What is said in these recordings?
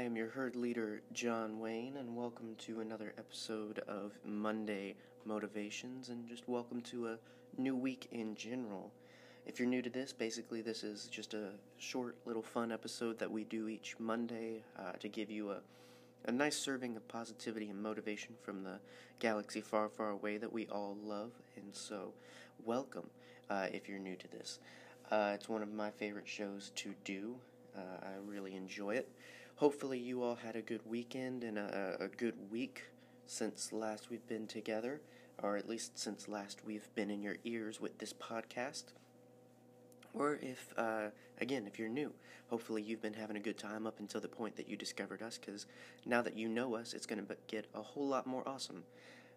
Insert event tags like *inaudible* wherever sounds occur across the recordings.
I am your Herd leader, John Wayne, and welcome to another episode of Monday Motivations, and just welcome to a new week in general. If you're new to this, basically, this is just a short, little fun episode that we do each Monday uh, to give you a, a nice serving of positivity and motivation from the galaxy far, far away that we all love. And so, welcome uh, if you're new to this. Uh, it's one of my favorite shows to do. Uh, I really enjoy it. Hopefully, you all had a good weekend and a, a good week since last we've been together, or at least since last we've been in your ears with this podcast. Or if, uh, again, if you're new, hopefully you've been having a good time up until the point that you discovered us, because now that you know us, it's going to get a whole lot more awesome.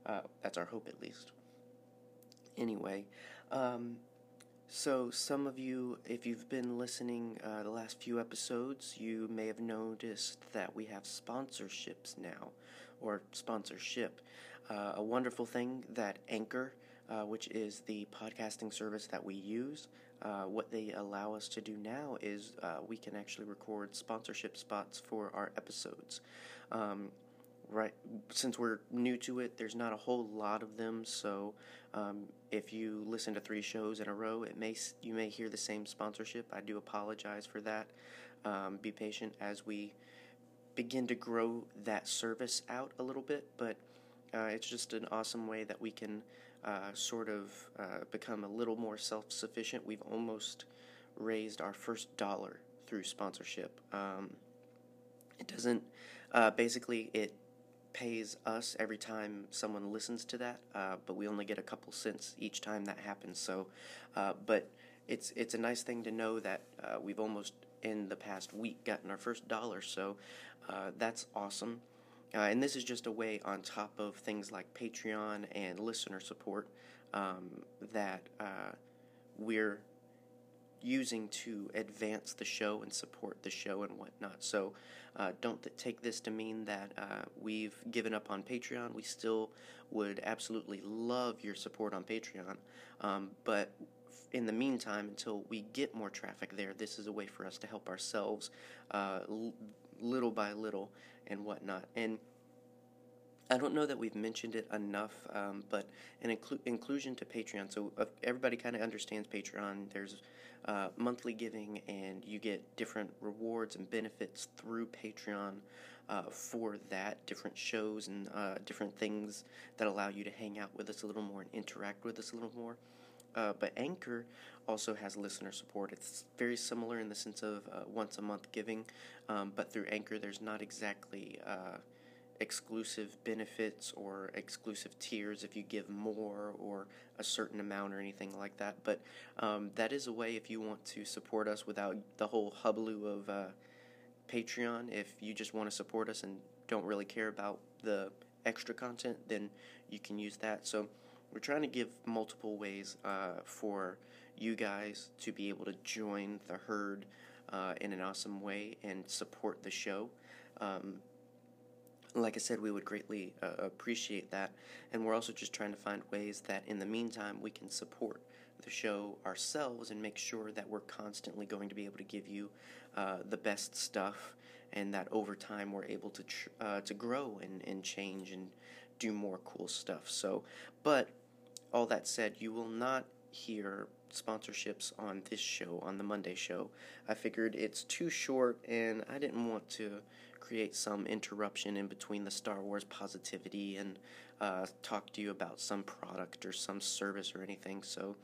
Uh, that's our hope, at least. Anyway, um, so, some of you, if you've been listening uh, the last few episodes, you may have noticed that we have sponsorships now, or sponsorship. Uh, a wonderful thing that Anchor, uh, which is the podcasting service that we use, uh, what they allow us to do now is uh, we can actually record sponsorship spots for our episodes. Um, right since we're new to it there's not a whole lot of them so um, if you listen to three shows in a row it may you may hear the same sponsorship. I do apologize for that. Um, be patient as we begin to grow that service out a little bit but uh, it's just an awesome way that we can uh, sort of uh, become a little more self-sufficient. We've almost raised our first dollar through sponsorship. Um, it doesn't uh, basically it pays us every time someone listens to that, uh, but we only get a couple cents each time that happens. So, uh, but it's it's a nice thing to know that uh, we've almost in the past week gotten our first dollar. So uh, that's awesome. Uh, and this is just a way on top of things like Patreon and listener support um, that uh, we're using to advance the show and support the show and whatnot. So uh, don't th- take this to mean that uh, we've given up on Patreon. We still would absolutely love your support on Patreon. Um, but in the meantime, until we get more traffic there, this is a way for us to help ourselves uh, l- little by little and whatnot. And I don't know that we've mentioned it enough, um, but an inclu- inclusion to Patreon. So uh, everybody kind of understands Patreon. There's uh, monthly giving, and you get different rewards and benefits through Patreon uh, for that. Different shows and uh, different things that allow you to hang out with us a little more and interact with us a little more. Uh, but Anchor also has listener support. It's very similar in the sense of uh, once a month giving, um, but through Anchor, there's not exactly exclusive benefits or exclusive tiers if you give more or a certain amount or anything like that. But um, that is a way if you want to support us without the whole hubbub of uh, Patreon. If you just want to support us and don't really care about the extra content, then you can use that. So we're trying to give multiple ways uh, for you guys to be able to join the herd uh, in an awesome way and support the show. Um, like I said, we would greatly uh, appreciate that. And we're also just trying to find ways that in the meantime we can support the show ourselves and make sure that we're constantly going to be able to give you uh, the best stuff and that over time we're able to tr- uh, to grow and, and change and do more cool stuff. So, but all that said, you will not hear sponsorships on this show, on the Monday show. I figured it's too short and I didn't want to create some interruption in between the Star Wars positivity and uh, talk to you about some product or some service or anything. So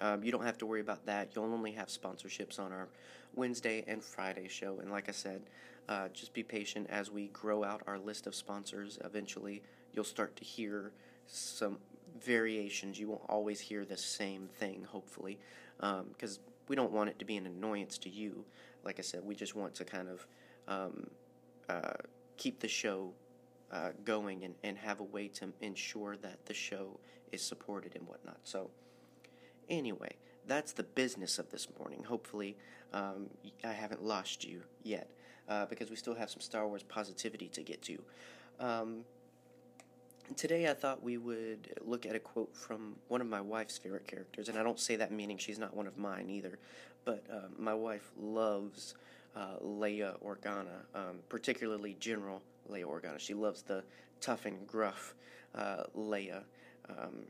um, you don't have to worry about that. You'll only have sponsorships on our Wednesday and Friday show. And like I said, uh, just be patient as we grow out our list of sponsors. Eventually, you'll start to hear some variations. You won't always hear the same thing, hopefully, because um, we don't want it to be an annoyance to you. Like I said, we just want to kind of um, uh, keep the show uh, going and, and have a way to ensure that the show is supported and whatnot. So, anyway, that's the business of this morning. Hopefully, um, I haven't lost you yet uh, because we still have some Star Wars positivity to get to. Um, today, I thought we would look at a quote from one of my wife's favorite characters, and I don't say that meaning she's not one of mine either, but uh, my wife loves uh, Leia Organa, um, particularly General Leia Organa. She loves the tough and gruff uh, Leia, um,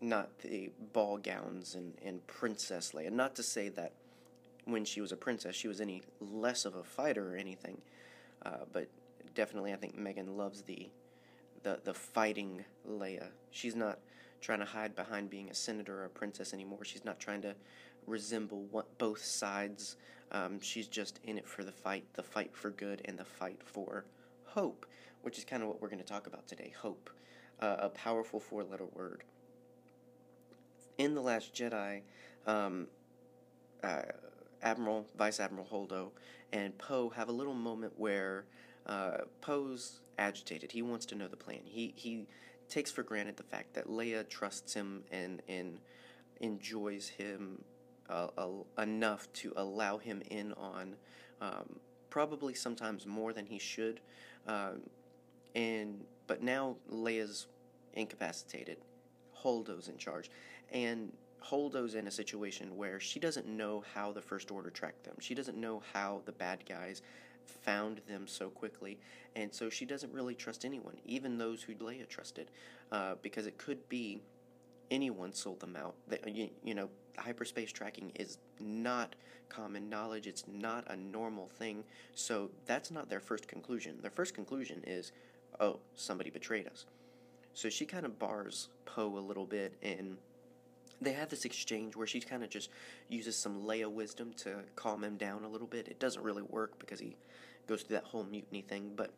not the ball gowns and, and Princess Leia. Not to say that when she was a princess she was any less of a fighter or anything, uh, but definitely I think Megan loves the, the the fighting Leia. She's not trying to hide behind being a senator or a princess anymore. She's not trying to resemble what, both sides. Um, she's just in it for the fight, the fight for good, and the fight for hope, which is kind of what we're going to talk about today. Hope, uh, a powerful four-letter word. In the Last Jedi, um, uh, Admiral Vice Admiral Holdo and Poe have a little moment where uh, Poe's agitated. He wants to know the plan. He he takes for granted the fact that Leia trusts him and and enjoys him uh, enough to allow him in on um, probably sometimes more than he should. Um, and but now Leia's incapacitated. Holdo's in charge, and Holdo's in a situation where she doesn't know how the First Order tracked them. She doesn't know how the bad guys found them so quickly, and so she doesn't really trust anyone, even those who Leia trusted, uh, because it could be anyone sold them out. That you, you know, hyperspace tracking is not common knowledge. It's not a normal thing. So that's not their first conclusion. Their first conclusion is, oh, somebody betrayed us. So she kind of bars Poe a little bit, and they have this exchange where she kind of just uses some Leia wisdom to calm him down a little bit. It doesn't really work because he goes through that whole mutiny thing, but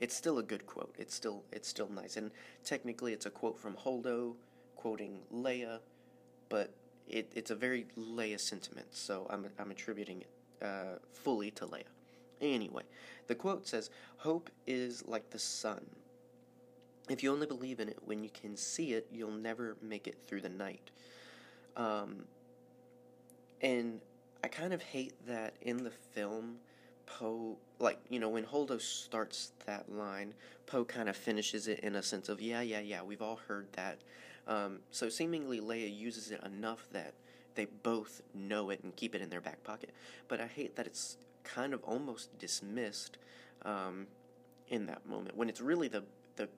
it's still a good quote. It's still it's still nice, and technically it's a quote from Holdo quoting Leia, but it, it's a very Leia sentiment, so I'm, I'm attributing it uh, fully to Leia. Anyway, the quote says, Hope is like the sun. If you only believe in it when you can see it, you'll never make it through the night. Um, and I kind of hate that in the film, Poe, like, you know, when Holdo starts that line, Poe kind of finishes it in a sense of, yeah, yeah, yeah, we've all heard that. Um, so seemingly Leia uses it enough that they both know it and keep it in their back pocket. But I hate that it's kind of almost dismissed um, in that moment when it's really the the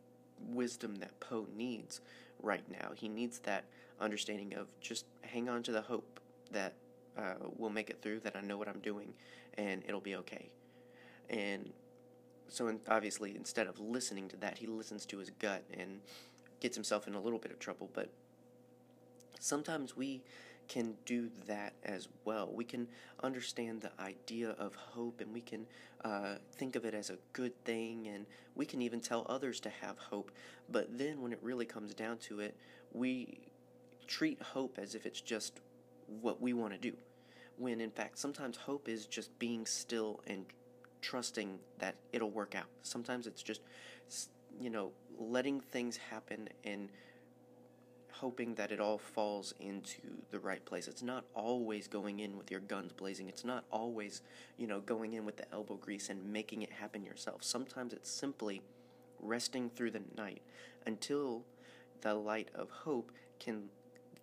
wisdom that Poe needs right now. He needs that understanding of just hang on to the hope that uh, we'll make it through. That I know what I'm doing, and it'll be okay. And so, obviously, instead of listening to that, he listens to his gut and gets himself in a little bit of trouble, but sometimes we can do that as well. We can understand the idea of hope and we can uh, think of it as a good thing and we can even tell others to have hope. But then when it really comes down to it, we treat hope as if it's just what we want to do. When in fact, sometimes hope is just being still and trusting that it'll work out. Sometimes it's just, you know, letting things happen and hoping that it all falls into the right place. It's not always going in with your guns blazing. It's not always, you know, going in with the elbow grease and making it happen yourself. Sometimes it's simply resting through the night until the light of hope can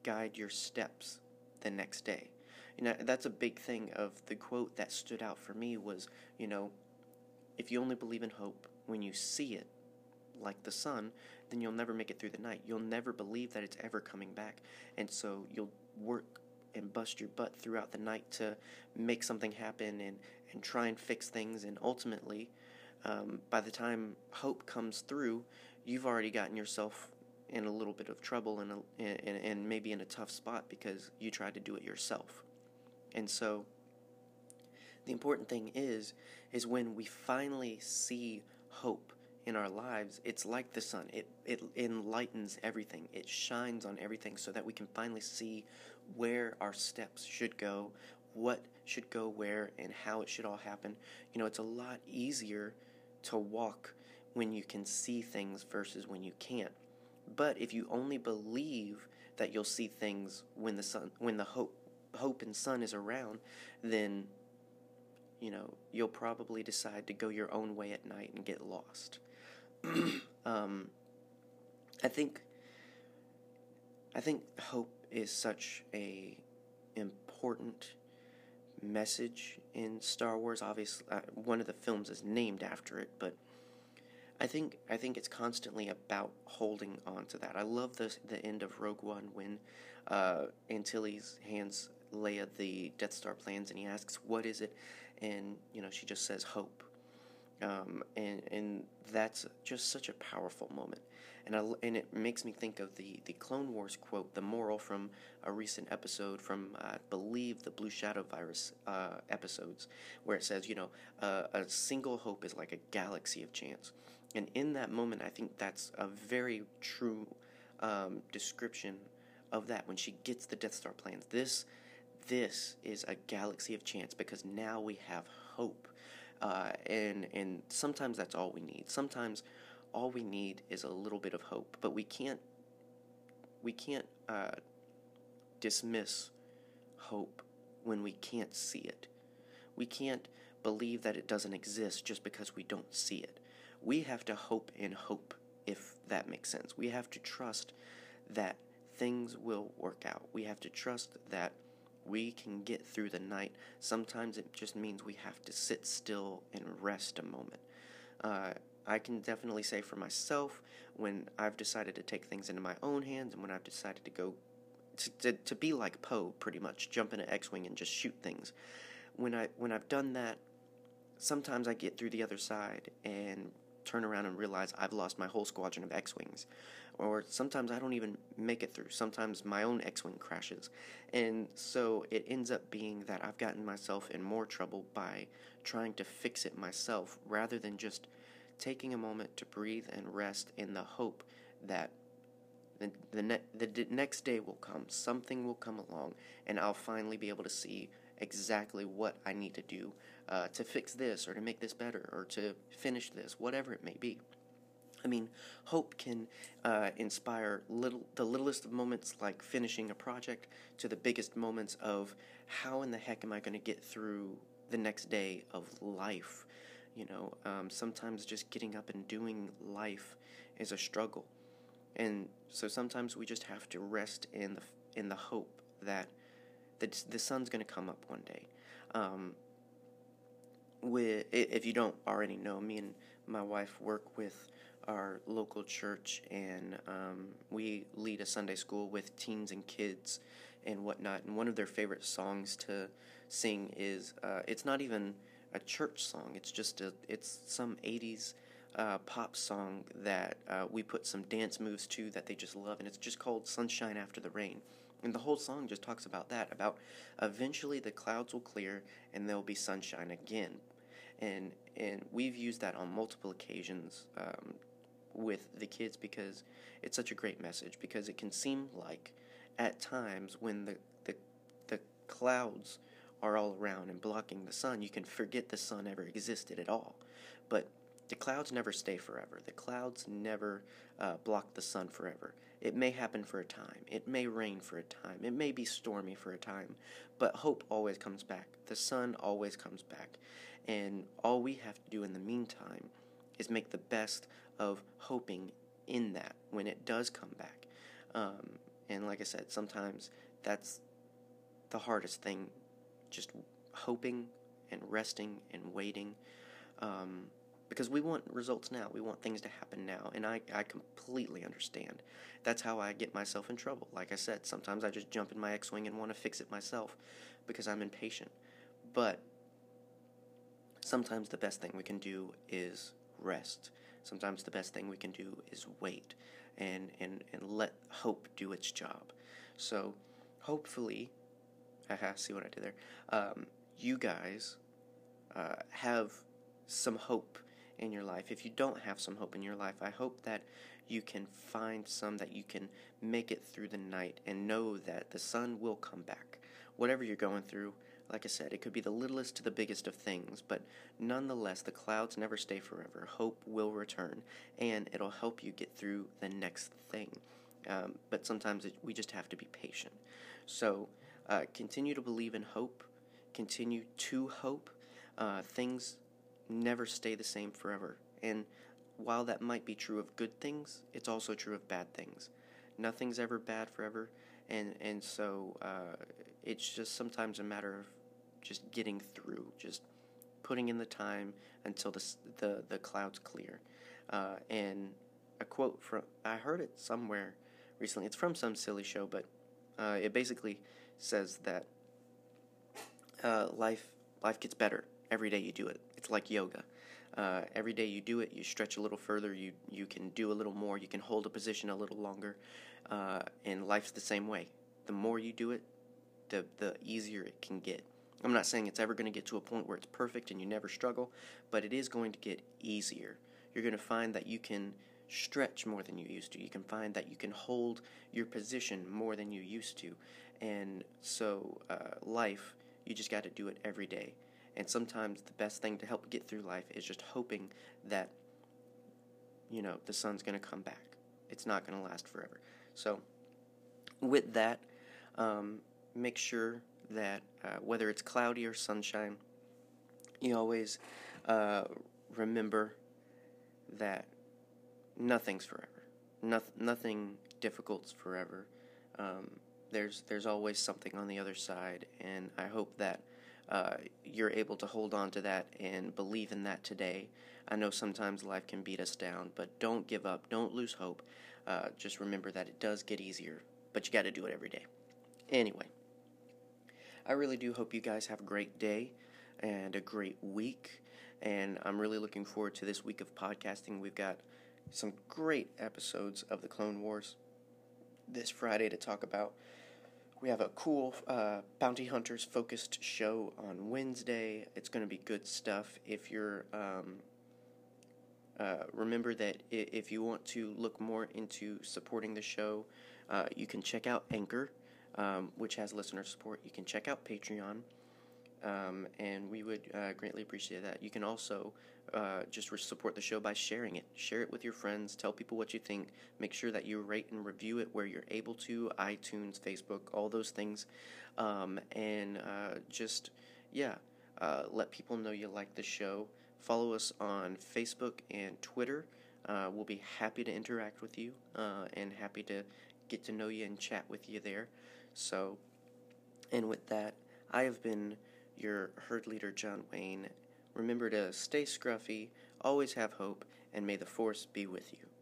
guide your steps the next day. You know, that's a big thing of the quote that stood out for me was, you know, if you only believe in hope when you see it, like the sun, then you'll never make it through the night. You'll never believe that it's ever coming back. And so you'll work and bust your butt throughout the night to make something happen and, and try and fix things. And ultimately, um, by the time hope comes through, you've already gotten yourself in a little bit of trouble and, a, and, and maybe in a tough spot because you tried to do it yourself. And so the important thing is is when we finally see hope in our lives, it's like the sun. It it enlightens everything. It shines on everything so that we can finally see where our steps should go, what should go where and how it should all happen. You know, it's a lot easier to walk when you can see things versus when you can't. But if you only believe that you'll see things when the sun when the hope hope and sun is around, then you know, you'll probably decide to go your own way at night and get lost. *clears throat* um, I think I think hope is such a important message in Star Wars. Obviously, uh, one of the films is named after it, but I think I think it's constantly about holding on to that. I love the the end of Rogue One when uh, Antilles hands Leia the Death Star plans and he asks, "What is it?" and you know she just says, "Hope." Um, and and that's just such a powerful moment, and I, and it makes me think of the the Clone Wars quote, the moral from a recent episode from I believe the Blue Shadow virus uh, episodes, where it says, you know, uh, a single hope is like a galaxy of chance, and in that moment, I think that's a very true um, description of that when she gets the Death Star plans. This this is a galaxy of chance because now we have hope uh, and and sometimes that's all we need. Sometimes all we need is a little bit of hope, but we can't we can't uh, dismiss hope when we can't see it. We can't believe that it doesn't exist just because we don't see it. We have to hope in hope, if that makes sense. We have to trust that things will work out. We have to trust that we can get through the night. Sometimes it just means we have to sit still and rest a moment. Uh, I can definitely say for myself, when I've decided to take things into my own hands and when I've decided to go to, to, to be like Poe, pretty much, jump into X Wing and just shoot things. When, I, when I've done that, sometimes I get through the other side and turn around and realize I've lost my whole squadron of X Wings or sometimes I don't even make it through. Sometimes my own X Wing crashes. And so it ends up being that I've gotten myself in more trouble by trying to fix it myself rather than just taking a moment to breathe and rest in the hope that the, the, ne- the next day will come, something will come along, and I'll finally be able to see exactly what I need to do uh, to fix this or to make this better or to finish this, whatever it may be. I mean, hope can uh, inspire little the littlest of moments like finishing a project to the biggest moments of how in the heck am I going to get through the next day of life. You know, um, sometimes just getting up and doing life is a struggle, and so sometimes we just have to rest in the in the hope that the the sun's going to come up one day. Um, with if you don't already know, me and my wife work with our local church, and um, we lead a Sunday school with teens and kids and whatnot. And one of their favorite songs to sing is uh, it's not even a church song; it's just a it's some '80s uh, pop song that uh, we put some dance moves to that they just love, and it's just called "Sunshine After the Rain." And the whole song just talks about that about eventually the clouds will clear and there'll be sunshine again. And and we've used that on multiple occasions um, with the kids because it's such a great message because it can seem like at times when the the, the clouds are all around and blocking the sun you can forget the sun ever existed at all but the clouds never stay forever. The clouds never uh, block the sun forever. It may happen for a time. It may rain for a time. It may be stormy for a time. But hope always comes back. The sun always comes back. And all we have to do in the meantime is make the best of hoping in that when it does come back. Um, and like I said, sometimes that's the hardest thing, just hoping and resting and waiting. Um, because we want results now. We want things to happen now. And I, I completely understand. That's how I get myself in trouble. Like I said, sometimes I just jump in my X Wing and want to fix it myself because I'm impatient. But sometimes the best thing we can do is rest sometimes the best thing we can do is wait and, and, and let hope do its job. So hopefully, haha, see what I did there. Um, you guys uh, have some hope in your life. If you don't have some hope in your life, I hope that you can find some that you can make it through the night and know that the sun will come back. Whatever you're going through, like I said, it could be the littlest to the biggest of things, but nonetheless, the clouds never stay forever. Hope will return, and it'll help you get through the next thing. Um, but sometimes it, we just have to be patient. So uh, continue to believe in hope, continue to hope. Uh, things never stay the same forever. And while that might be true of good things, it's also true of bad things. Nothing's ever bad forever, and and so uh, it's just sometimes a matter of just getting through, just putting in the time until the the, the clouds clear. Uh, and a quote from I heard it somewhere recently. It's from some silly show, but uh, it basically says that uh, life life gets better every day you do it. It's like yoga. Uh, every day you do it, you stretch a little further. You you can do a little more. You can hold a position a little longer. Uh, and life's the same way. The more you do it, the the easier it can get. I'm not saying it's ever going to get to a point where it's perfect and you never struggle, but it is going to get easier. You're going to find that you can stretch more than you used to. You can find that you can hold your position more than you used to. And so, uh, life, you just got to do it every day. And sometimes the best thing to help get through life is just hoping that, you know, the sun's going to come back. It's not going to last forever. So, with that, um, make sure that uh, whether it's cloudy or sunshine, you always uh, remember that nothing's forever. Noth- nothing difficult's forever. Um, there's there's always something on the other side, and I hope that uh, you're able to hold on to that and believe in that today. I know sometimes life can beat us down, but don't give up. Don't lose hope. Uh, just remember that it does get easier, but you got to do it every day. Anyway, I really do hope you guys have a great day and a great week. And I'm really looking forward to this week of podcasting. We've got some great episodes of the Clone Wars this Friday to talk about. We have a cool uh, bounty hunters focused show on Wednesday. It's going to be good stuff. If you're um, uh, remember that if you want to look more into supporting the show, uh, you can check out Anchor, um, which has listener support. You can check out Patreon, um, and we would uh, greatly appreciate that. You can also uh, just support the show by sharing it. Share it with your friends. Tell people what you think. Make sure that you rate and review it where you're able to iTunes, Facebook, all those things. Um, and uh, just, yeah, uh, let people know you like the show. Follow us on Facebook and Twitter. Uh, we'll be happy to interact with you uh, and happy to get to know you and chat with you there. So, and with that, I have been your herd leader, John Wayne. Remember to stay scruffy, always have hope, and may the force be with you.